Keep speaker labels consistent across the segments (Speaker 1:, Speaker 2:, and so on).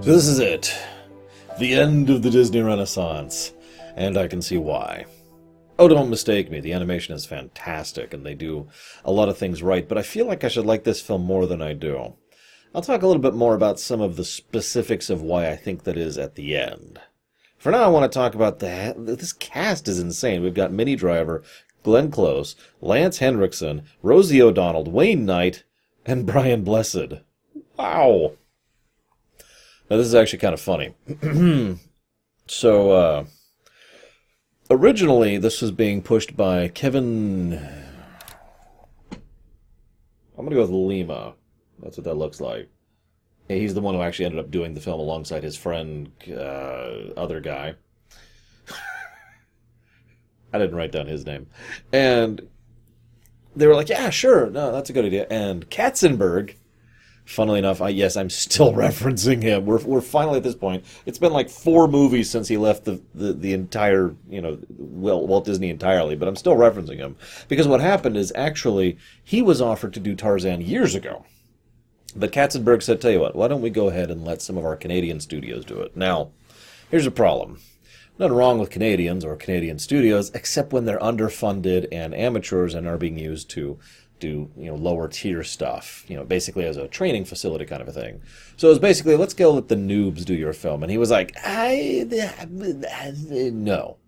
Speaker 1: So this is it. The end of the Disney Renaissance. And I can see why. Oh, don't mistake me, the animation is fantastic and they do a lot of things right, but I feel like I should like this film more than I do. I'll talk a little bit more about some of the specifics of why I think that is at the end. For now, I want to talk about the this cast is insane. We've got Minnie Driver, Glenn Close, Lance Henriksen, Rosie O'Donnell, Wayne Knight, and Brian Blessed. Wow. Now this is actually kind of funny. so uh, originally, this was being pushed by Kevin. I'm gonna go with Lima. That's what that looks like. He's the one who actually ended up doing the film alongside his friend, uh, other guy. I didn't write down his name. And they were like, yeah, sure, no, that's a good idea. And Katzenberg, funnily enough, I, yes, I'm still referencing him. We're, we're finally at this point. It's been like four movies since he left the, the, the entire, you know, Walt, Walt Disney entirely, but I'm still referencing him. Because what happened is actually, he was offered to do Tarzan years ago. But Katzenberg said, tell you what, why don't we go ahead and let some of our Canadian studios do it? Now, here's a problem. Nothing wrong with Canadians or Canadian studios, except when they're underfunded and amateurs and are being used to do you know lower tier stuff, you know, basically as a training facility kind of a thing. So it was basically let's go let the noobs do your film, and he was like, I no.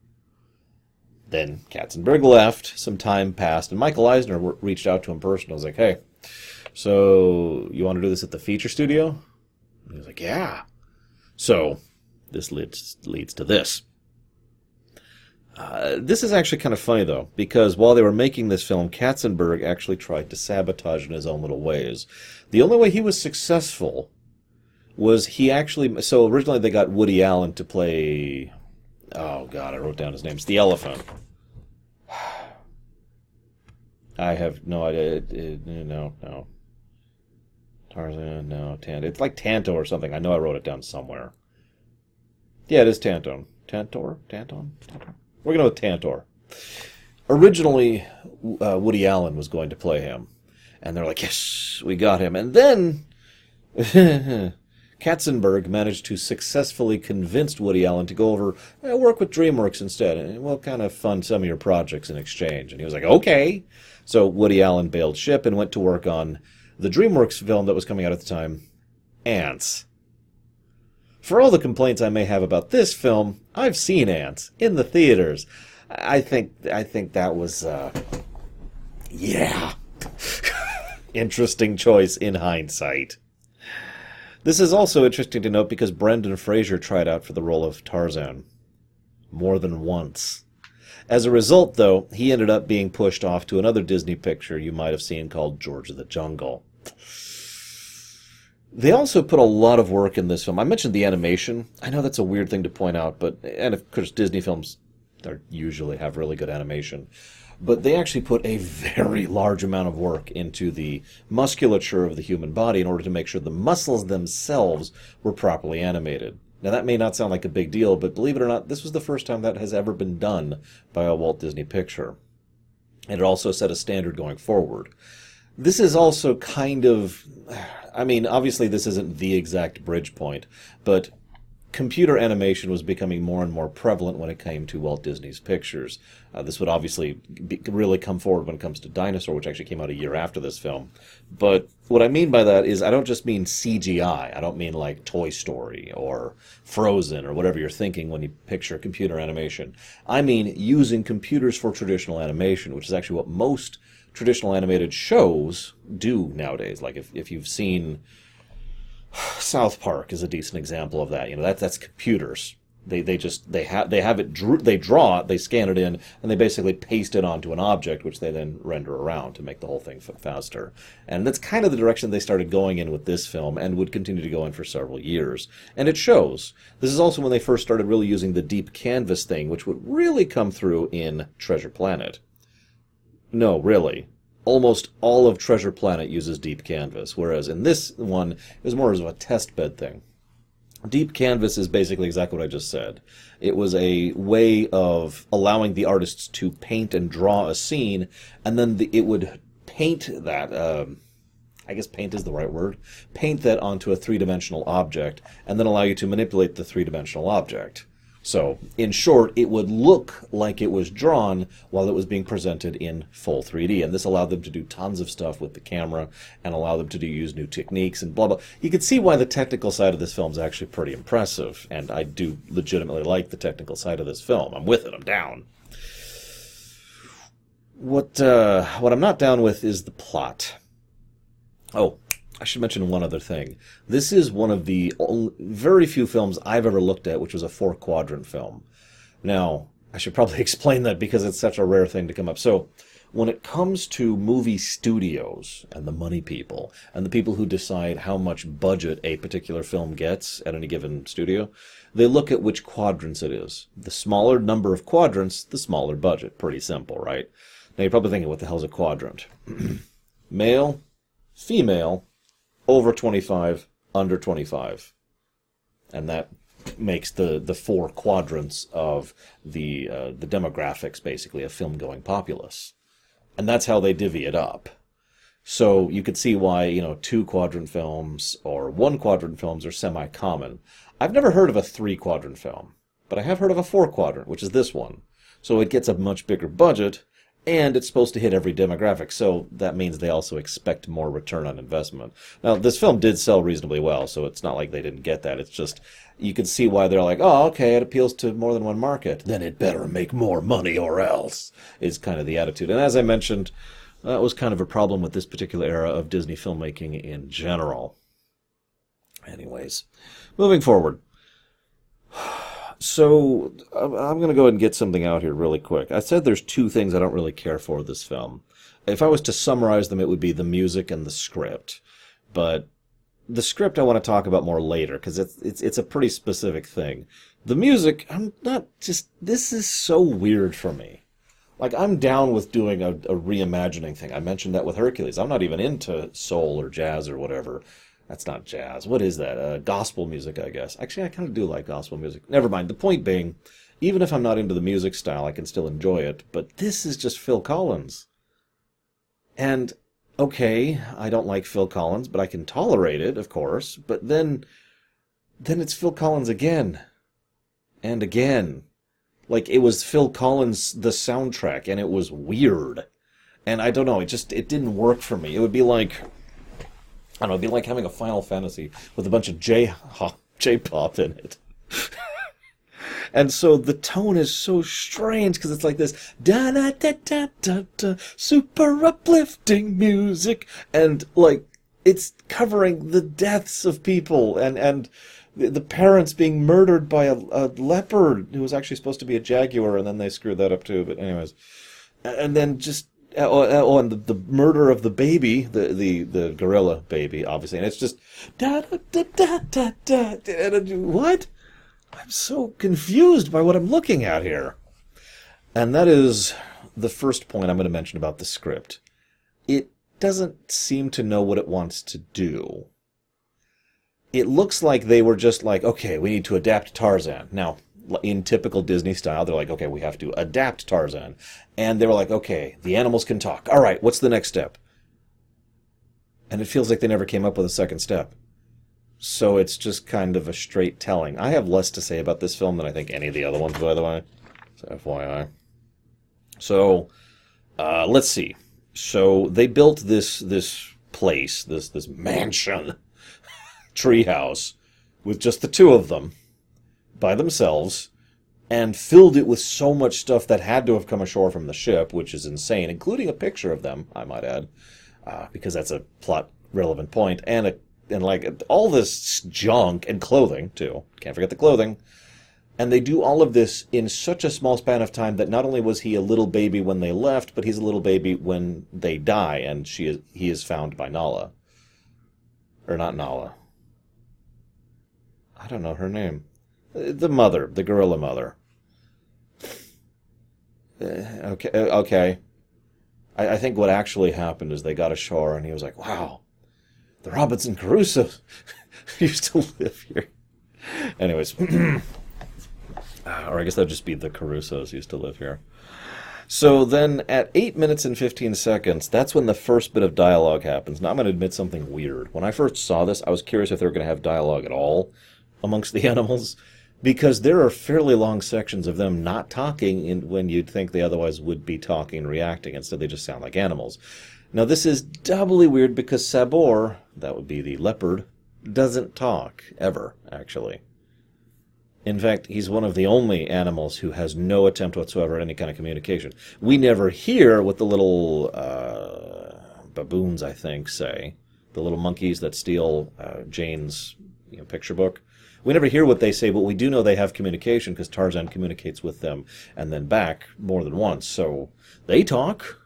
Speaker 1: Then Katzenberg left. Some time passed, and Michael Eisner reached out to him personally. was like, hey, so you want to do this at the feature studio? he was like, yeah. So this leads leads to this. Uh, this is actually kind of funny though, because while they were making this film, Katzenberg actually tried to sabotage in his own little ways. The only way he was successful was he actually. So originally they got Woody Allen to play. Oh God, I wrote down his name. It's the elephant. I have no idea. It, it, no, no. Tarzan, no, Tanto. It's like Tanto or something. I know I wrote it down somewhere. Yeah, it is Tanto. Tantor? Tanton? Tantor? We're going to go with Tantor. Originally, uh, Woody Allen was going to play him. And they're like, yes, we got him. And then Katzenberg managed to successfully convince Woody Allen to go over and work with DreamWorks instead, and we'll kind of fund some of your projects in exchange. And he was like, okay. So Woody Allen bailed ship and went to work on the DreamWorks film that was coming out at the time, Antz. For all the complaints I may have about this film, I've seen Antz in the theaters. I think I think that was uh, yeah. interesting choice in hindsight. This is also interesting to note because Brendan Fraser tried out for the role of Tarzan more than once. As a result, though, he ended up being pushed off to another Disney picture you might have seen called George of the Jungle. They also put a lot of work in this film. I mentioned the animation. I know that's a weird thing to point out, but and of course Disney films are usually have really good animation. But they actually put a very large amount of work into the musculature of the human body in order to make sure the muscles themselves were properly animated. Now, that may not sound like a big deal, but believe it or not, this was the first time that has ever been done by a Walt Disney picture. And it also set a standard going forward. This is also kind of, I mean, obviously this isn't the exact bridge point, but computer animation was becoming more and more prevalent when it came to Walt Disney's pictures. Uh, this would obviously be, really come forward when it comes to Dinosaur, which actually came out a year after this film. But what I mean by that is I don't just mean CGI. I don't mean like Toy Story or Frozen or whatever you're thinking when you picture computer animation. I mean using computers for traditional animation, which is actually what most traditional animated shows do nowadays. Like if, if you've seen South Park is a decent example of that. You know, that's that's computers. They they just they have they have it drew, they draw it, they scan it in, and they basically paste it onto an object, which they then render around to make the whole thing faster. And that's kind of the direction they started going in with this film, and would continue to go in for several years. And it shows. This is also when they first started really using the deep canvas thing, which would really come through in Treasure Planet. No, really almost all of Treasure Planet uses Deep Canvas, whereas in this one, it was more of a test bed thing. Deep Canvas is basically exactly what I just said. It was a way of allowing the artists to paint and draw a scene, and then the, it would paint that. Um, I guess paint is the right word, paint that onto a three dimensional object and then allow you to manipulate the three dimensional object. So, in short, it would look like it was drawn while it was being presented in full 3D. And this allowed them to do tons of stuff with the camera and allow them to do, use new techniques and blah, blah. You can see why the technical side of this film is actually pretty impressive. And I do legitimately like the technical side of this film. I'm with it, I'm down. What, uh, what I'm not down with is the plot. Oh, I should mention one other thing. This is one of the only, very few films I've ever looked at which was a four quadrant film. Now, I should probably explain that because it's such a rare thing to come up. So, when it comes to movie studios and the money people and the people who decide how much budget a particular film gets at any given studio, they look at which quadrants it is. The smaller number of quadrants, the smaller budget. Pretty simple, right? Now you're probably thinking, what the hell's a quadrant? Male, female, over 25, under 25. And that makes the, the four quadrants of the, uh, the demographics, basically, of film going populace. And that's how they divvy it up. So you could see why, you know, two quadrant films or one quadrant films are semi common. I've never heard of a three quadrant film, but I have heard of a four quadrant, which is this one. So it gets a much bigger budget, and it's supposed to hit every demographic, so that means they also expect more return on investment. Now, this film did sell reasonably well, so it's not like they didn't get that. It's just you can see why they're like, oh, okay, it appeals to more than one market. Then it better make more money or else, is kind of the attitude. And as I mentioned, that was kind of a problem with this particular era of Disney filmmaking in general. Anyways, moving forward. So I'm going to go ahead and get something out here really quick. I said there's two things I don't really care for this film. If I was to summarize them, it would be the music and the script. But the script I want to talk about more later because it's it's it's a pretty specific thing. The music, I'm not just this is so weird for me. Like I'm down with doing a, a reimagining thing. I mentioned that with Hercules. I'm not even into soul or jazz or whatever. That's not jazz. What is that? Uh, gospel music, I guess. Actually, I kind of do like gospel music. Never mind. The point being, even if I'm not into the music style, I can still enjoy it. But this is just Phil Collins. And, okay, I don't like Phil Collins, but I can tolerate it, of course. But then, then it's Phil Collins again. And again. Like, it was Phil Collins, the soundtrack, and it was weird. And I don't know, it just, it didn't work for me. It would be like I don't know, it'd be like having a Final Fantasy with a bunch of J J-pop in it. and so the tone is so strange because it's like this da da da da da da super uplifting music and like it's covering the deaths of people and and the parents being murdered by a, a leopard who was actually supposed to be a jaguar and then they screwed that up too but anyways and then just Uh, oh, uh, oh, and the, the murder of the baby, the, the, the gorilla baby, obviously, and it's just da da da da da da. What? I'm so confused by what I'm looking at here. And that is the first point I'm going to mention about the script. It doesn't seem to know what it wants to do. It looks like they were just like, okay, we need to adapt Tarzan. Now, in typical Disney style, they're like, okay, we have to adapt Tarzan. And they were like, okay, the animals can talk. All right, what's the next step? And it feels like they never came up with a second step. So it's just kind of a straight telling. I have less to say about this film than I think any of the other ones, by the way. So FYI. So uh, let's see. So they built this this place, this this mansion, treehouse, with just the two of them by themselves and filled it with so much stuff that had to have come ashore from the ship, which is insane, including a picture of them, I might add, uh, because that's a plot relevant point, and a, and like all this junk and clothing too. Can't forget the clothing. And they do all of this in such a small span of time that not only was he a little baby when they left, but he's a little baby when they die, and she is, he is found by Nala. Or not Nala. I don't know her name. The mother, the gorilla mother. Uh, okay, uh, okay. I, I, think what actually happened is they got ashore and he was like, wow, the Robinson Crusoe used to live here. Anyways, uh, or I guess that'd just be the Crusoes used to live here. So then at 8 minutes and 15 seconds, that's when the first bit of dialogue happens. Now I'm going to admit something weird. When I first saw this, I was curious if they were going to have dialogue at all amongst the animals because there are fairly long sections of them not talking in, when you'd think they otherwise would be talking reacting. Instead, they just sound like animals. Now, this is doubly weird because Sabor, that would be the leopard, doesn't talk, ever, actually. In fact, he's one of the only animals who has no attempt whatsoever at any kind of communication. We never hear what the little uh, baboons, I think, say. The little monkeys that steal uh, Jane's you know, picture book. We never hear what they say, but we do know they have communication because Tarzan communicates with them and then back more than once. So they talk.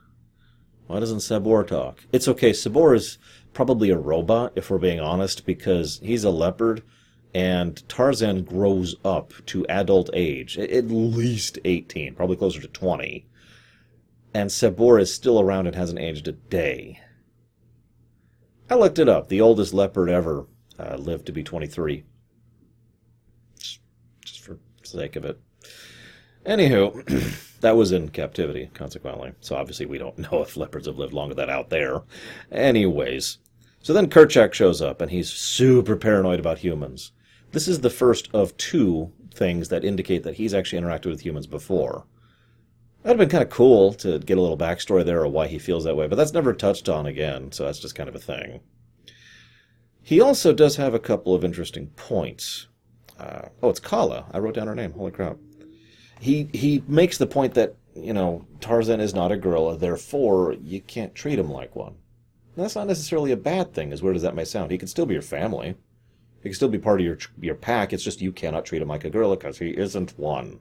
Speaker 1: Why doesn't Sabor talk? It's okay. Sabor is probably a robot, if we're being honest, because he's a leopard and Tarzan grows up to adult age, at least 18, probably closer to 20. And Sabor is still around and hasn't aged a day. I looked it up. The oldest leopard ever uh, lived to be 23 sake of it. Anywho, that was in captivity, consequently. So obviously we don't know if leopards have lived longer than out there. Anyways, so then Kerchak shows up and he's super paranoid about humans. This is the first of two things that indicate that he's actually interacted with humans before. That'd have been kind of cool to get a little backstory there of why he feels that way, but that's never touched on again, so that's just kind of a thing. He also does have a couple of interesting points. Uh, oh, it's Kala. I wrote down her name. Holy crap. He he makes the point that you know Tarzan is not a gorilla, therefore you can't treat him like one. that's not necessarily a bad thing, as weird as that may sound. He can still be your family. He can still be part of your your pack. It's just you cannot treat him like a gorilla because he isn't one.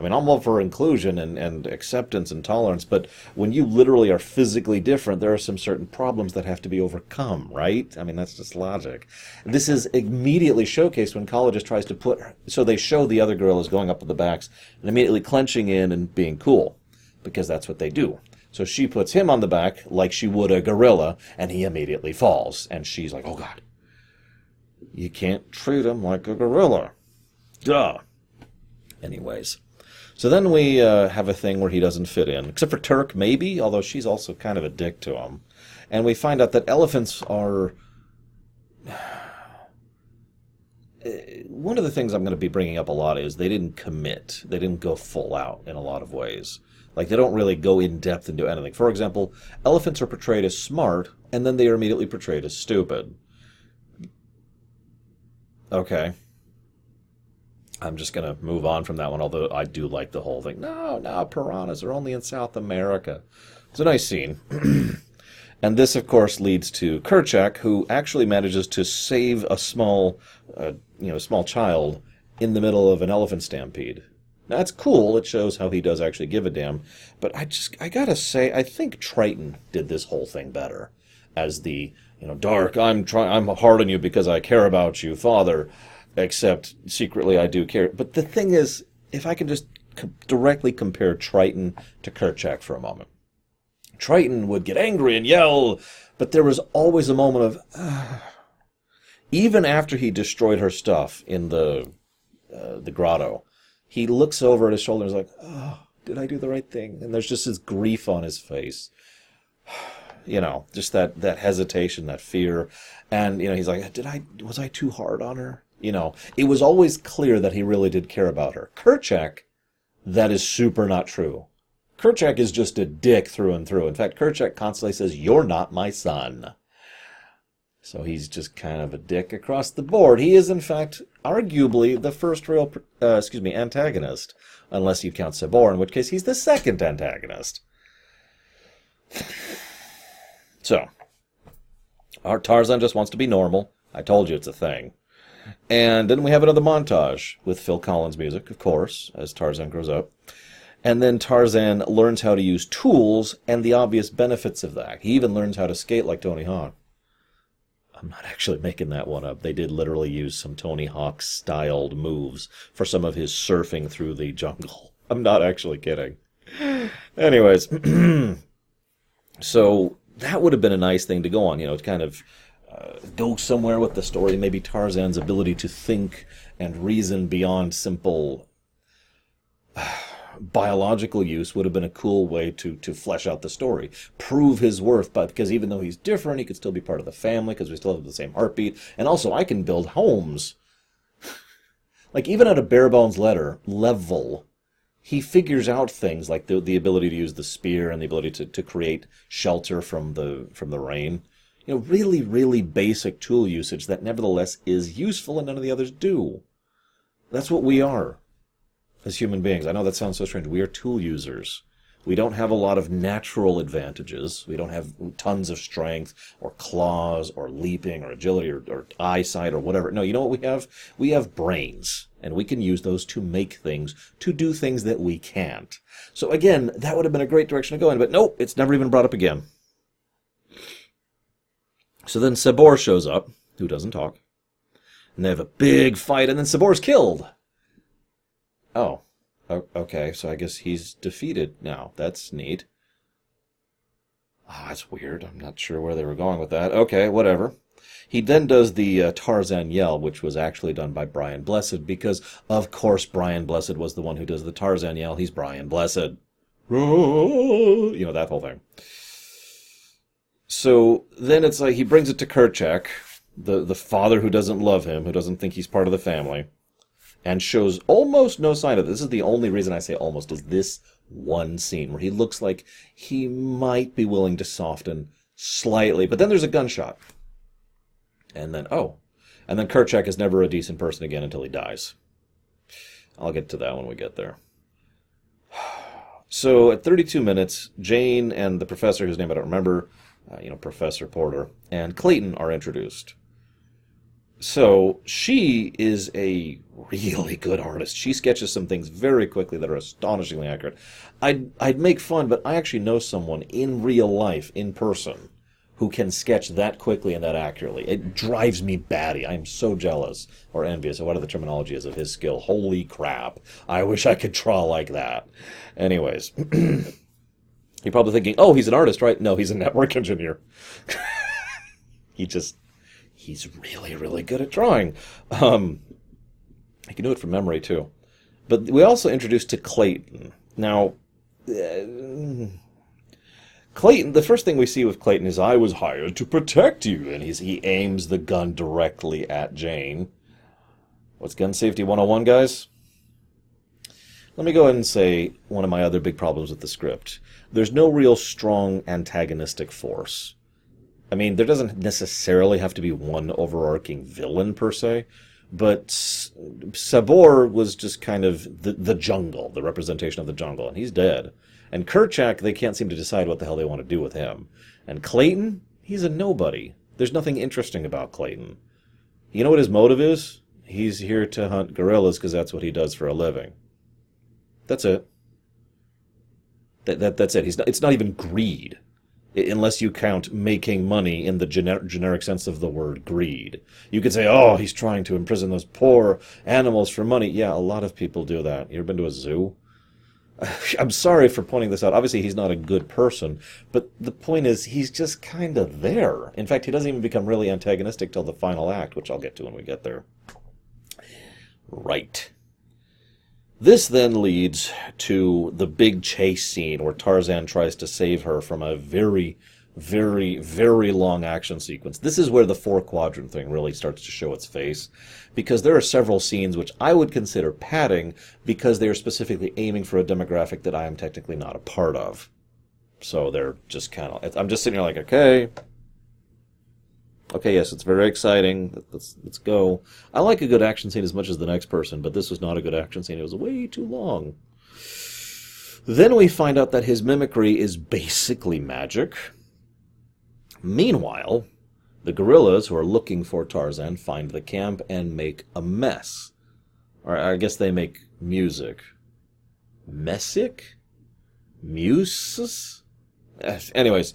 Speaker 1: I mean, I'm all for inclusion and, and acceptance and tolerance, but when you literally are physically different, there are some certain problems that have to be overcome, right? I mean, that's just logic. This is immediately showcased when just tries to put, so they show the other gorillas going up with the backs and immediately clenching in and being cool, because that's what they do. So she puts him on the back like she would a gorilla, and he immediately falls. And she's like, oh God, you can't treat him like a gorilla. Duh. Anyways. So then we uh, have a thing where he doesn't fit in, except for Terk, maybe, although she's also kind of a dick to him. And we find out that elephants are. One of the things I'm going to be bringing up a lot is they didn't commit. They didn't go full out in a lot of ways. Like, they don't really go in depth into anything. For example, elephants are portrayed as smart, and then they are immediately portrayed as stupid. Okay. I'm just going to move on from that one, although I do like the whole thing. No, no, piranhas are only in South America. It's a nice scene. and this, of course, leads to Kerchak, who actually manages to save a small, uh, you know, small child in the middle of an elephant stampede. Now, that's cool. It shows how he does actually give a damn. But I just, I gotta say, I think Triton did this whole thing better. As the, you know, dark, I'm trying, I'm hard on you because I care about you, father except secretly I do care. But the thing is, if I can just co- directly compare Triton to Kerchak for a moment, Triton would get angry and yell, but there was always a moment of, uh, even after he destroyed her stuff in the uh, the grotto, he looks over at his shoulder and is like, oh, did I do the right thing? And there's just this grief on his face. You know, just that, that hesitation, that fear. And, you know, he's like, did I, was I too hard on her? You know, it was always clear that he really did care about her. Kerchak, that is super not true. Kerchak is just a dick through and through. In fact, Kerchak constantly says, You're not my son. So he's just kind of a dick across the board. He is, in fact, arguably the first real, uh, excuse me, antagonist, unless you count Sabor, in which case he's the second antagonist. So, our Tarzan just wants to be normal. I told you it's a thing. And then we have another montage with Phil Collins music, of course, as Tarzan grows up. And then Tarzan learns how to use tools and the obvious benefits of that. He even learns how to skate like Tony Hawk. I'm not actually making that one up. They did literally use some Tony Hawk styled moves for some of his surfing through the jungle. I'm not actually kidding. Anyways, so that would have been a nice thing to go on, you know, to kind of go somewhere with the story. Maybe Tarzan's ability to think and reason beyond simple, biological use would have been a cool way to to flesh out the story, prove his worth. But because even though he's different, he could still be part of the family because we still have the same heartbeat, and also I can build homes. like even at a bare bones letter level, he figures out things like the the ability to use the spear and the ability to, to create shelter from the from the rain. You know, really, really basic tool usage that nevertheless is useful and none of the others do. That's what we are as human beings. I know that sounds so strange. We are tool users. We don't have a lot of natural advantages. We don't have tons of strength or claws or leaping or agility or, or, eyesight or whatever. No, you know what we have? We have brains, and we can use those to make things, to do things that we can't. So again, that would have been a great direction to go in, but nope, it's never even brought up again. So then Sabor shows up, who doesn't talk, and they have a big fight, and then Sabor's killed. Oh, okay. So I guess he's defeated now. That's neat. Ah, oh, that's weird. I'm not sure where they were going with that. Okay, whatever. He then does the uh, Tarzan yell, which was actually done by Brian Blessed, because of course Brian Blessed was the one who does the Tarzan yell. He's Brian Blessed. You know, that whole thing. So then it's like he brings it to Kerchak, the, the father who doesn't love him, who doesn't think he's part of the family and shows almost no sign of this. This is the only reason I say almost is this one scene where he looks like he might be willing to soften slightly, but then there's a gunshot. And then, oh, and then Kerchak is never a decent person again until he dies. I'll get to that when we get there. So at 32 minutes, Jane and the professor, whose name I don't remember, uh, you know, Professor Porter, and Clayton are introduced. So she is a really good artist. She sketches some things very quickly that are astonishingly accurate. I'd I'd make fun, but I actually know someone in real life, in person, who can sketch that quickly and that accurately. It drives me batty. I'm so jealous or envious of whatever the terminology is of his skill. Holy crap! I wish I could draw like that. Anyways. You're probably thinking, oh, he's an artist, right? No, he's a network engineer. he just he's really, really good at drawing. Um, he can do it from memory too. But we also introduced to Clayton. Now, uh, Clayton, the first thing we see with Clayton is, I was hired to protect you. And he's, he aims the gun directly at Jane. What's gun safety 101, guys? Let me go ahead and say one of my other big problems with the script. There's no real strong antagonistic force. I mean, there doesn't necessarily have to be one overarching villain per se, but Sabor was just kind of the, the jungle, the representation of the jungle, and he's dead. And Kerchak, they can't seem to decide what the hell they want to do with him. And Clayton, he's a nobody. There's nothing interesting about Clayton. You know what his motive is? He's here to hunt gorillas because that's what he does for a living. That's it. That, that that's it. He's not, it's not even greed unless you count making money in the gener- generic sense of the word greed. You could say, oh, he's trying to imprison those poor animals for money. Yeah, a lot of people do that. You ever been to a zoo? I'm sorry for pointing this out. Obviously, he's not a good person, but the point is, he's just kind of there. In fact, he doesn't even become really antagonistic till the final act, which I'll get to when we get there. Right. This then leads to the big chase scene where Tarzan tries to save her from a very, very, very long action sequence. This is where the four quadrant thing really starts to show its face because there are several scenes which I would consider padding because they are specifically aiming for a demographic that I am technically not a part of. So they're just kind of, I'm just sitting here like, okay, Okay, yes, it's very exciting. Let's let's go. I like a good action scene as much as the next person, but this was not a good action scene. It was way too long. Then we find out that his mimicry is basically magic. Meanwhile, the gorillas who are looking for Tarzan find the camp and make a mess. Or I guess they make music. Messic? Muses? Anyways,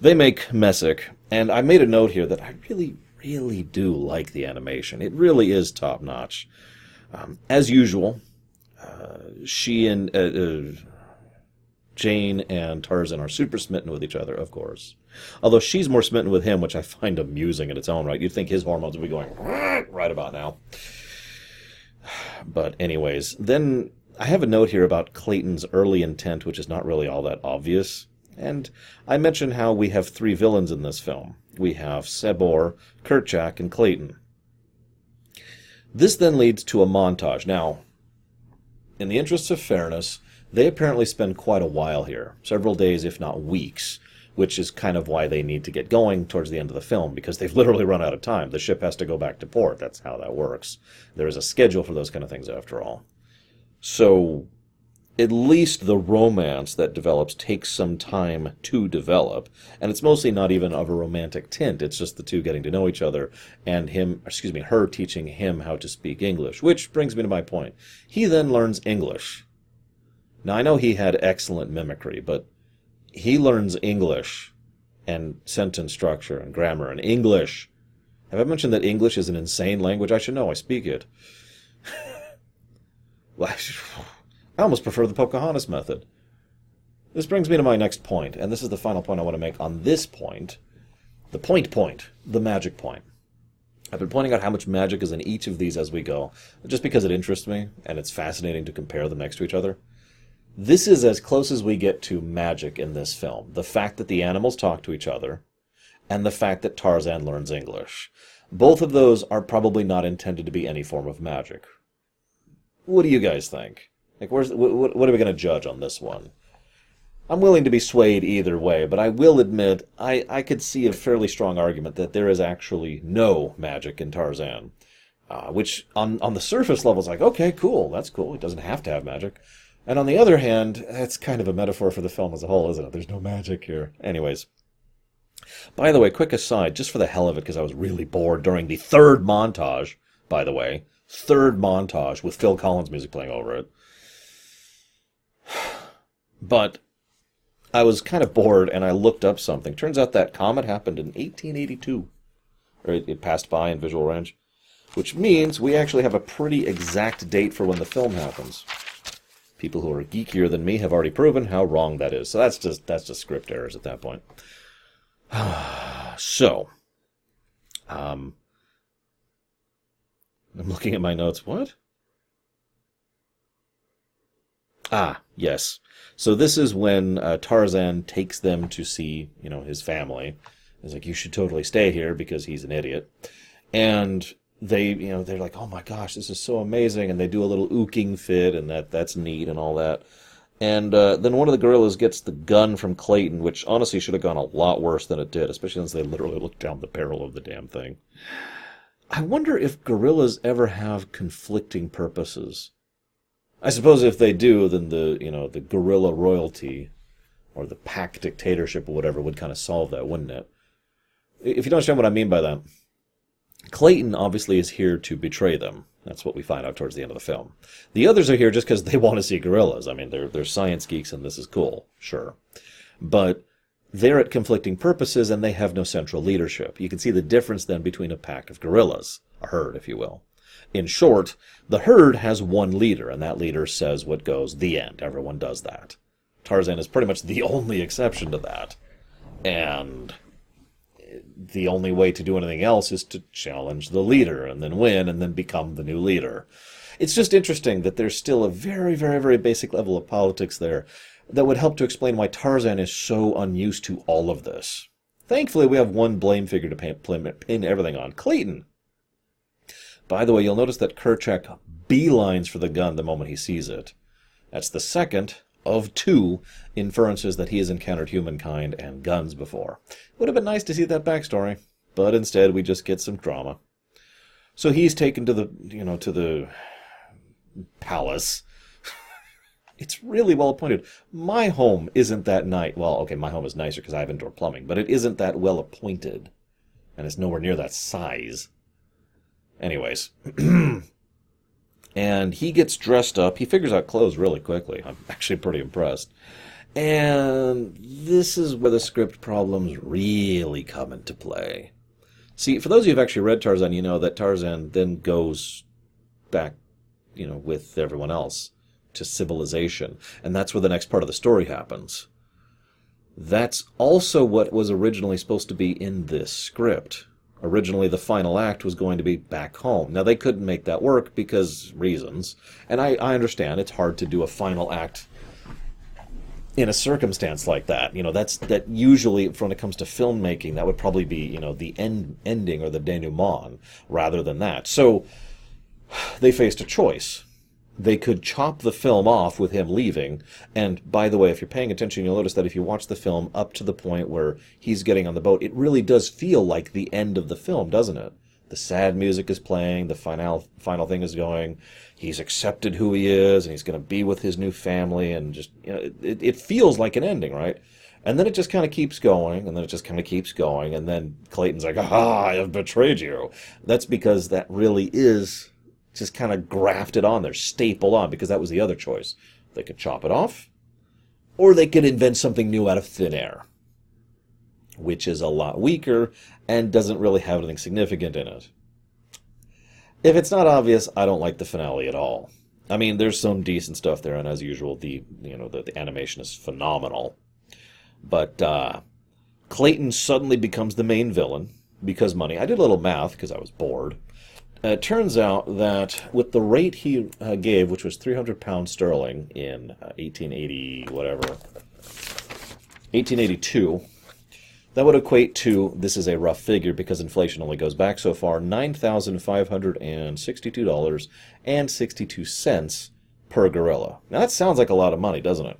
Speaker 1: they make Messick, and I made a note here that I really, really do like the animation. It really is top notch. Um, as usual, uh, she and uh, uh, Jane and Tarzan are super smitten with each other, of course. Although she's more smitten with him, which I find amusing in its own right. You'd think his hormones would be going right about now. But anyways, then I have a note here about Clayton's early intent, which is not really all that obvious. And I mention how we have three villains in this film. We have Sabor, Kerchak, and Clayton. This then leads to a montage. Now, in the interests of fairness, they apparently spend quite a while here, several days, if not weeks, which is kind of why they need to get going towards the end of the film, because they've literally run out of time. The ship has to go back to port. That's how that works. There is a schedule for those kind of things, after all. So, at least the romance that develops takes some time to develop. And it's mostly not even of a romantic tint. It's just the two getting to know each other and him excuse me her teaching him how to speak english which brings me to my point. He then learns english. Now i know he had excellent mimicry but he learns english and sentence structure and grammar and english. Have i mentioned that english is an insane language? I should know. I speak it I almost prefer the Pocahontas method. This brings me to my next point, and this is the final point I want to make on this point. The point point, the magic point. I've been pointing out how much magic is in each of these as we go, just because it interests me, and it's fascinating to compare them next to each other. This is as close as we get to magic in this film. The fact that the animals talk to each other, and the fact that Tarzan learns English. Both of those are probably not intended to be any form of magic. What do you guys think? Like, where's what, what are we going to judge on this one? I'm willing to be swayed either way, but I will admit I, I could see a fairly strong argument that there is actually no magic in Tarzan. Uh, which on on the surface level is like, okay, cool, that's cool. It doesn't have to have magic. And on the other hand, that's kind of a metaphor for the film as a whole, isn't it? There's no magic here. Anyways. By the way, quick aside, just for the hell of it, because I was really bored during the third montage, by the way, third montage with Phil Collins music playing over it. But I was kind of bored and I looked up something. Turns out that comet happened in 1882. Or it, it passed by in visual range. Which means we actually have a pretty exact date for when the film happens. People who are geekier than me have already proven how wrong that is. So that's just that's just script errors at that point. so, um, I'm looking at my notes. What? Ah, yes. So this is when uh, Tarzan takes them to see, you know, his family. He's like, you should totally stay here because he's an idiot. And they, you know, they're like, oh my gosh, this is so amazing. And they do a little ooking fit and that, that's neat and all that. And uh, then one of the gorillas gets the gun from Clayton, which honestly should have gone a lot worse than it did, especially since they literally looked down the barrel of the damn thing. I wonder if gorillas ever have conflicting purposes. I suppose if they do, then the you know the guerrilla royalty or the pack dictatorship or whatever would kind of solve that, wouldn't it? If you don't understand what I mean by that, Clayton obviously is here to betray them. That's what we find out towards the end of the film. The others are here just because they want to see gorillas. I mean, they're they're science geeks and this is cool, sure, but they're at conflicting purposes and they have no central leadership. You can see the difference then between a pack of gorillas, a herd, if you will. In short, the herd has one leader, and that leader says what goes, the end. Everyone does that. Tarzan is pretty much the only exception to that. And the only way to do anything else is to challenge the leader and then win and then become the new leader. It's just interesting that there's still a very, very, very basic level of politics there that would help to explain why Tarzan is so unused to all of this. Thankfully, we have one blame figure to pin everything on Clayton. By the way, you'll notice that Kerchak beelines for the gun the moment he sees it. That's the second of two inferences that he has encountered humankind and guns before. Would have been nice to see that backstory, but instead we just get some drama. So he's taken to the, you know, to the palace. it's really well appointed. My home isn't that nice. Well, okay, my home is nicer because I have indoor plumbing, but it isn't that well appointed, and it's nowhere near that size. Anyways. and he gets dressed up. He figures out clothes really quickly. I'm actually pretty impressed. And this is where the script problems really come into play. See, for those of you who've actually read Tarzan, you know that Tarzan then goes back, you know, with everyone else to civilization. And that's where the next part of the story happens. That's also what was originally supposed to be in this script Originally, the final act was going to be back home. Now, they couldn't make that work because reasons. And I, I understand it's hard to do a final act in a circumstance like that. You know, that's that usually when it comes to filmmaking, that would probably be, you know, the end ending or the denouement rather than that. So they faced a choice. They could chop the film off with him leaving. And by the way, if you're paying attention, you'll notice that if you watch the film up to the point where he's getting on the boat, it really does feel like the end of the film, doesn't it? The sad music is playing, the final final thing is going he's accepted who he is and he's going to be with his new family and just you know it, it feels like an ending right and then it just kind of keeps going and then it just kind of keeps going and then clayton's like ah i have betrayed you that's because that really is just kind of grafted on there stapled on because that was the other choice they could chop it off or they could invent something new out of thin air which is a lot weaker and doesn't really have anything significant in it if it's not obvious, I don't like the finale at all. I mean, there's some decent stuff there, and as usual, the you know the, the animation is phenomenal. But uh, Clayton suddenly becomes the main villain because money. I did a little math because I was bored. Uh, it turns out that with the rate he uh, gave, which was 300 pounds sterling in 1880 uh, whatever, 1882, that would equate to, this is a rough figure because inflation only goes back so far, $9,562.62 per gorilla. Now that sounds like a lot of money, doesn't it?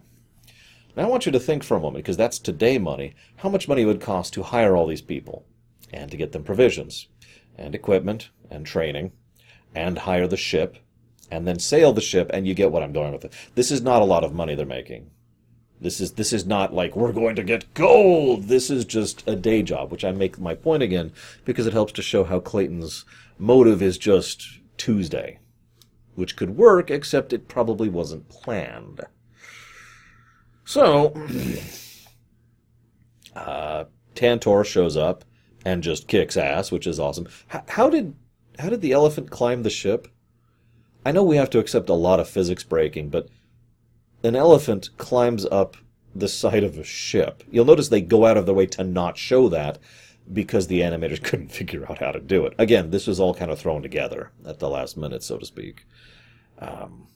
Speaker 1: Now I want you to think for a moment, because that's today money, how much money it would cost to hire all these people, and to get them provisions, and equipment, and training, and hire the ship, and then sail the ship, and you get what I'm going with it. This is not a lot of money they're making. This is this is not like we're going to get gold. This is just a day job, which I make my point again because it helps to show how Clayton's motive is just Tuesday, which could work except it probably wasn't planned. So, uh, Tantor shows up and just kicks ass, which is awesome. How did how did the elephant climb the ship? I know we have to accept a lot of physics breaking, but an elephant climbs up the side of a ship. You'll notice they go out of their way to not show that because the animators couldn't figure out how to do it. Again, this was all kind of thrown together at the last minute, so to speak. Um,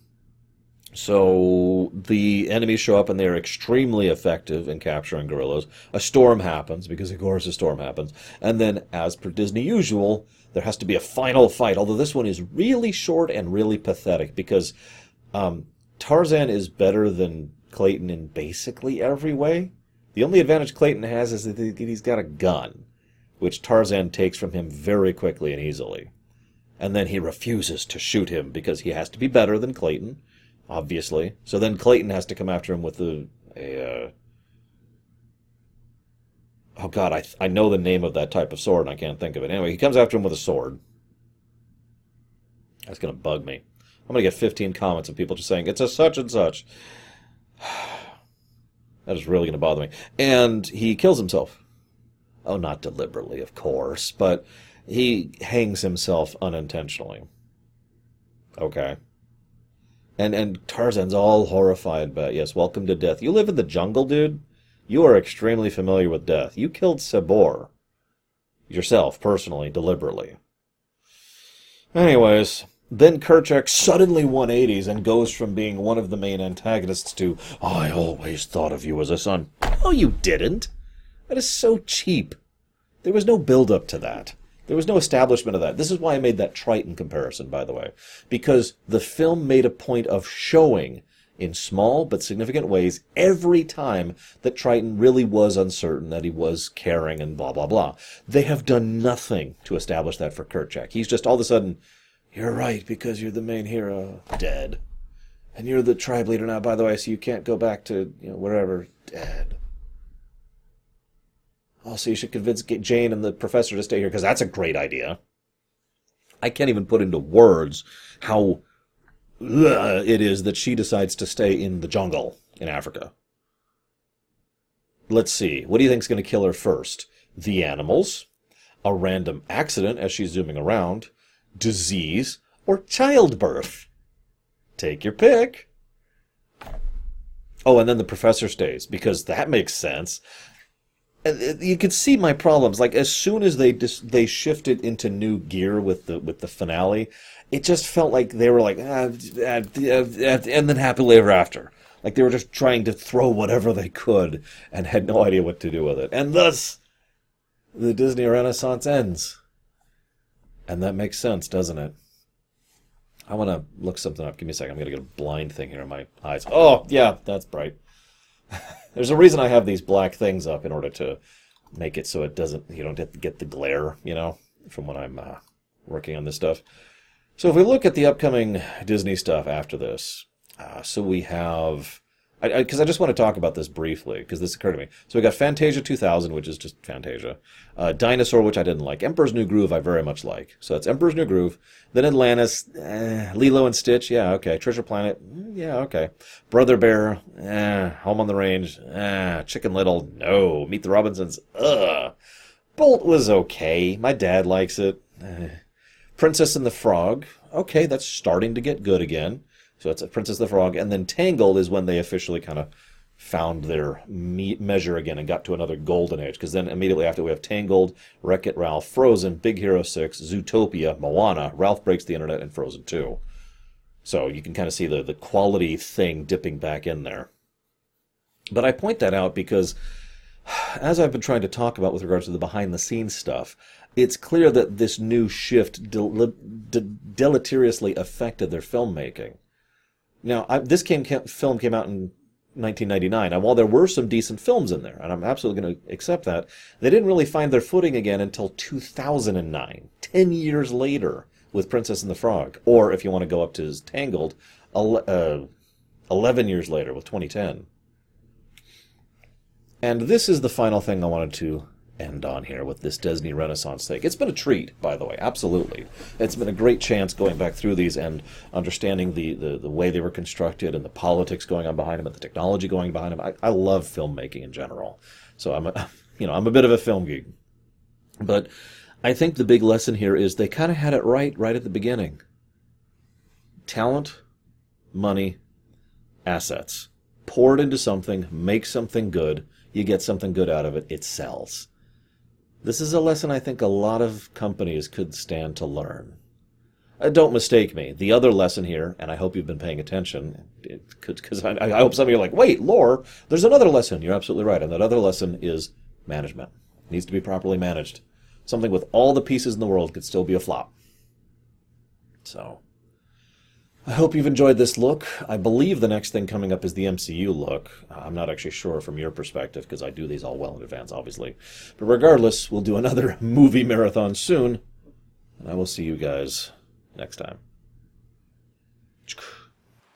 Speaker 1: so the enemies show up and they're extremely effective in capturing gorillas. A storm happens because, of course, a storm happens. And then, as per Disney usual, there has to be a final fight. Although this one is really short and really pathetic because um, Tarzan is better than Clayton in basically every way. The only advantage Clayton has is that he's got a gun, which Tarzan takes from him very quickly and easily. And then he refuses to shoot him because he has to be better than Clayton, obviously. So then Clayton has to come after him with a, a uh... oh god, I I know the name of that type of sword and I can't think of it. Anyway, he comes after him with a sword. That's gonna bug me. I'm to get 15 comments of people just saying, it's a such and such. that is really to bother me. And he kills himself. Oh, not deliberately, of course, but he hangs himself unintentionally. Okay. And and Tarzan's all horrified by it. Yes, welcome to death. You live in the jungle, dude. You are extremely familiar with death. You killed Sabor. Yourself, personally, deliberately. Anyways, then Kerchak suddenly 180s and goes from being one of the main antagonists to, I always thought of you as a son. No, you didn't. That is so cheap. There was no build up to that. There was no establishment of that. This is why I made that Triton comparison, by the way. Because the film made a point of showing, in small but significant ways, every time that Triton really was uncertain, that he was caring, and blah, blah, blah. They have done nothing to establish that for Kerchak. He's just all of a sudden, you're right, because you're the main hero. Dead. And you're the tribe leader now, by the way, so you can't go back to, you know, wherever. Dead. Oh, also, you should convince Jane and the professor to stay here, because that's a great idea. I can't even put into words how uh, it is that she decides to stay in the jungle in Africa. Let's see. What do you think is going to kill her first? The animals, a random accident as she's zooming around, disease, or childbirth. Take your pick. Oh, and then the professor stays, because that makes sense. And you could see my problems. Like as soon as they dis- they shifted into new gear with the with the finale, it just felt like they were like, ah, ah, ah, and then happily ever after. Like they were just trying to throw whatever they could and had no idea what to do with it. And thus, the Disney Renaissance ends. And that makes sense, doesn't it? I want to look something up. Give me a second. I'm going to get a blind thing here in my eyes. Oh, yeah, that's bright. There's a reason I have these black things up in order to make it so it doesn't, you don't get the glare, you know, from when I'm uh, working on this stuff. So if we look at the upcoming Disney stuff after this, uh, so we have because I, I, I, just want to talk about this briefly because this occurred to me. So we got Fantasia 2000, which is just Fantasia. Uh, Dinosaur, which I didn't like. Emperor's New Groove, I very much like. So that's Emperor's New Groove. Then Atlantis, eh, Lilo and Stitch, yeah, okay. Treasure Planet, mm, yeah, okay. Brother Bear, eh. Home on the Range, eh. Chicken Little, no. Meet the Robinsons, ugh. Bolt was okay. My dad likes it. Eh. Princess and the Frog, okay, that's starting to get good again. So it's Princess the Frog, and then Tangled is when they officially kind of found their me- measure again and got to another golden age. Because then immediately after we have Tangled, Wreck It Ralph, Frozen, Big Hero Six, Zootopia, Moana, Ralph Breaks the Internet, and Frozen Two. So you can kind of see the the quality thing dipping back in there. But I point that out because as I've been trying to talk about with regards to the behind the scenes stuff, it's clear that this new shift del- de- deleteriously affected their filmmaking. Now, I, this came, film came out in 1999. And while there were some decent films in there, and I'm absolutely going to accept that, they didn't really find their footing again until 2009, 10 years later, with Princess and the Frog. Or, if you want to go up to his Tangled, uh, 11 years later with 2010. And this is the final thing I wanted to end on here with this Disney Renaissance thing. It's been a treat, by the way, absolutely. It's been a great chance going back through these and understanding the, the, the way they were constructed and the politics going on behind them and the technology going behind them. I, I love filmmaking in general. So I'm a, you know, I'm a bit of a film geek. But I think the big lesson here is they kind of had it right right at the beginning. Talent, money, assets. Pour it into something, make something good, you get something good out of it, it sells. This is a lesson I think a lot of companies could stand to learn. Uh, don't mistake me. The other lesson here, and I hope you've been paying attention, because I, I, hope some of you are like, wait, lore, there's another lesson. You're absolutely right. And that other lesson is management. It needs to be properly managed. Something with all the pieces in the world could still be a flop. So, I hope you've enjoyed this look. I believe the next thing coming up is the MCU look. Uh, I'm not actually sure from your perspective because I do these all well in advance, obviously. But regardless, we'll do another movie marathon soon. And I will see you guys next time.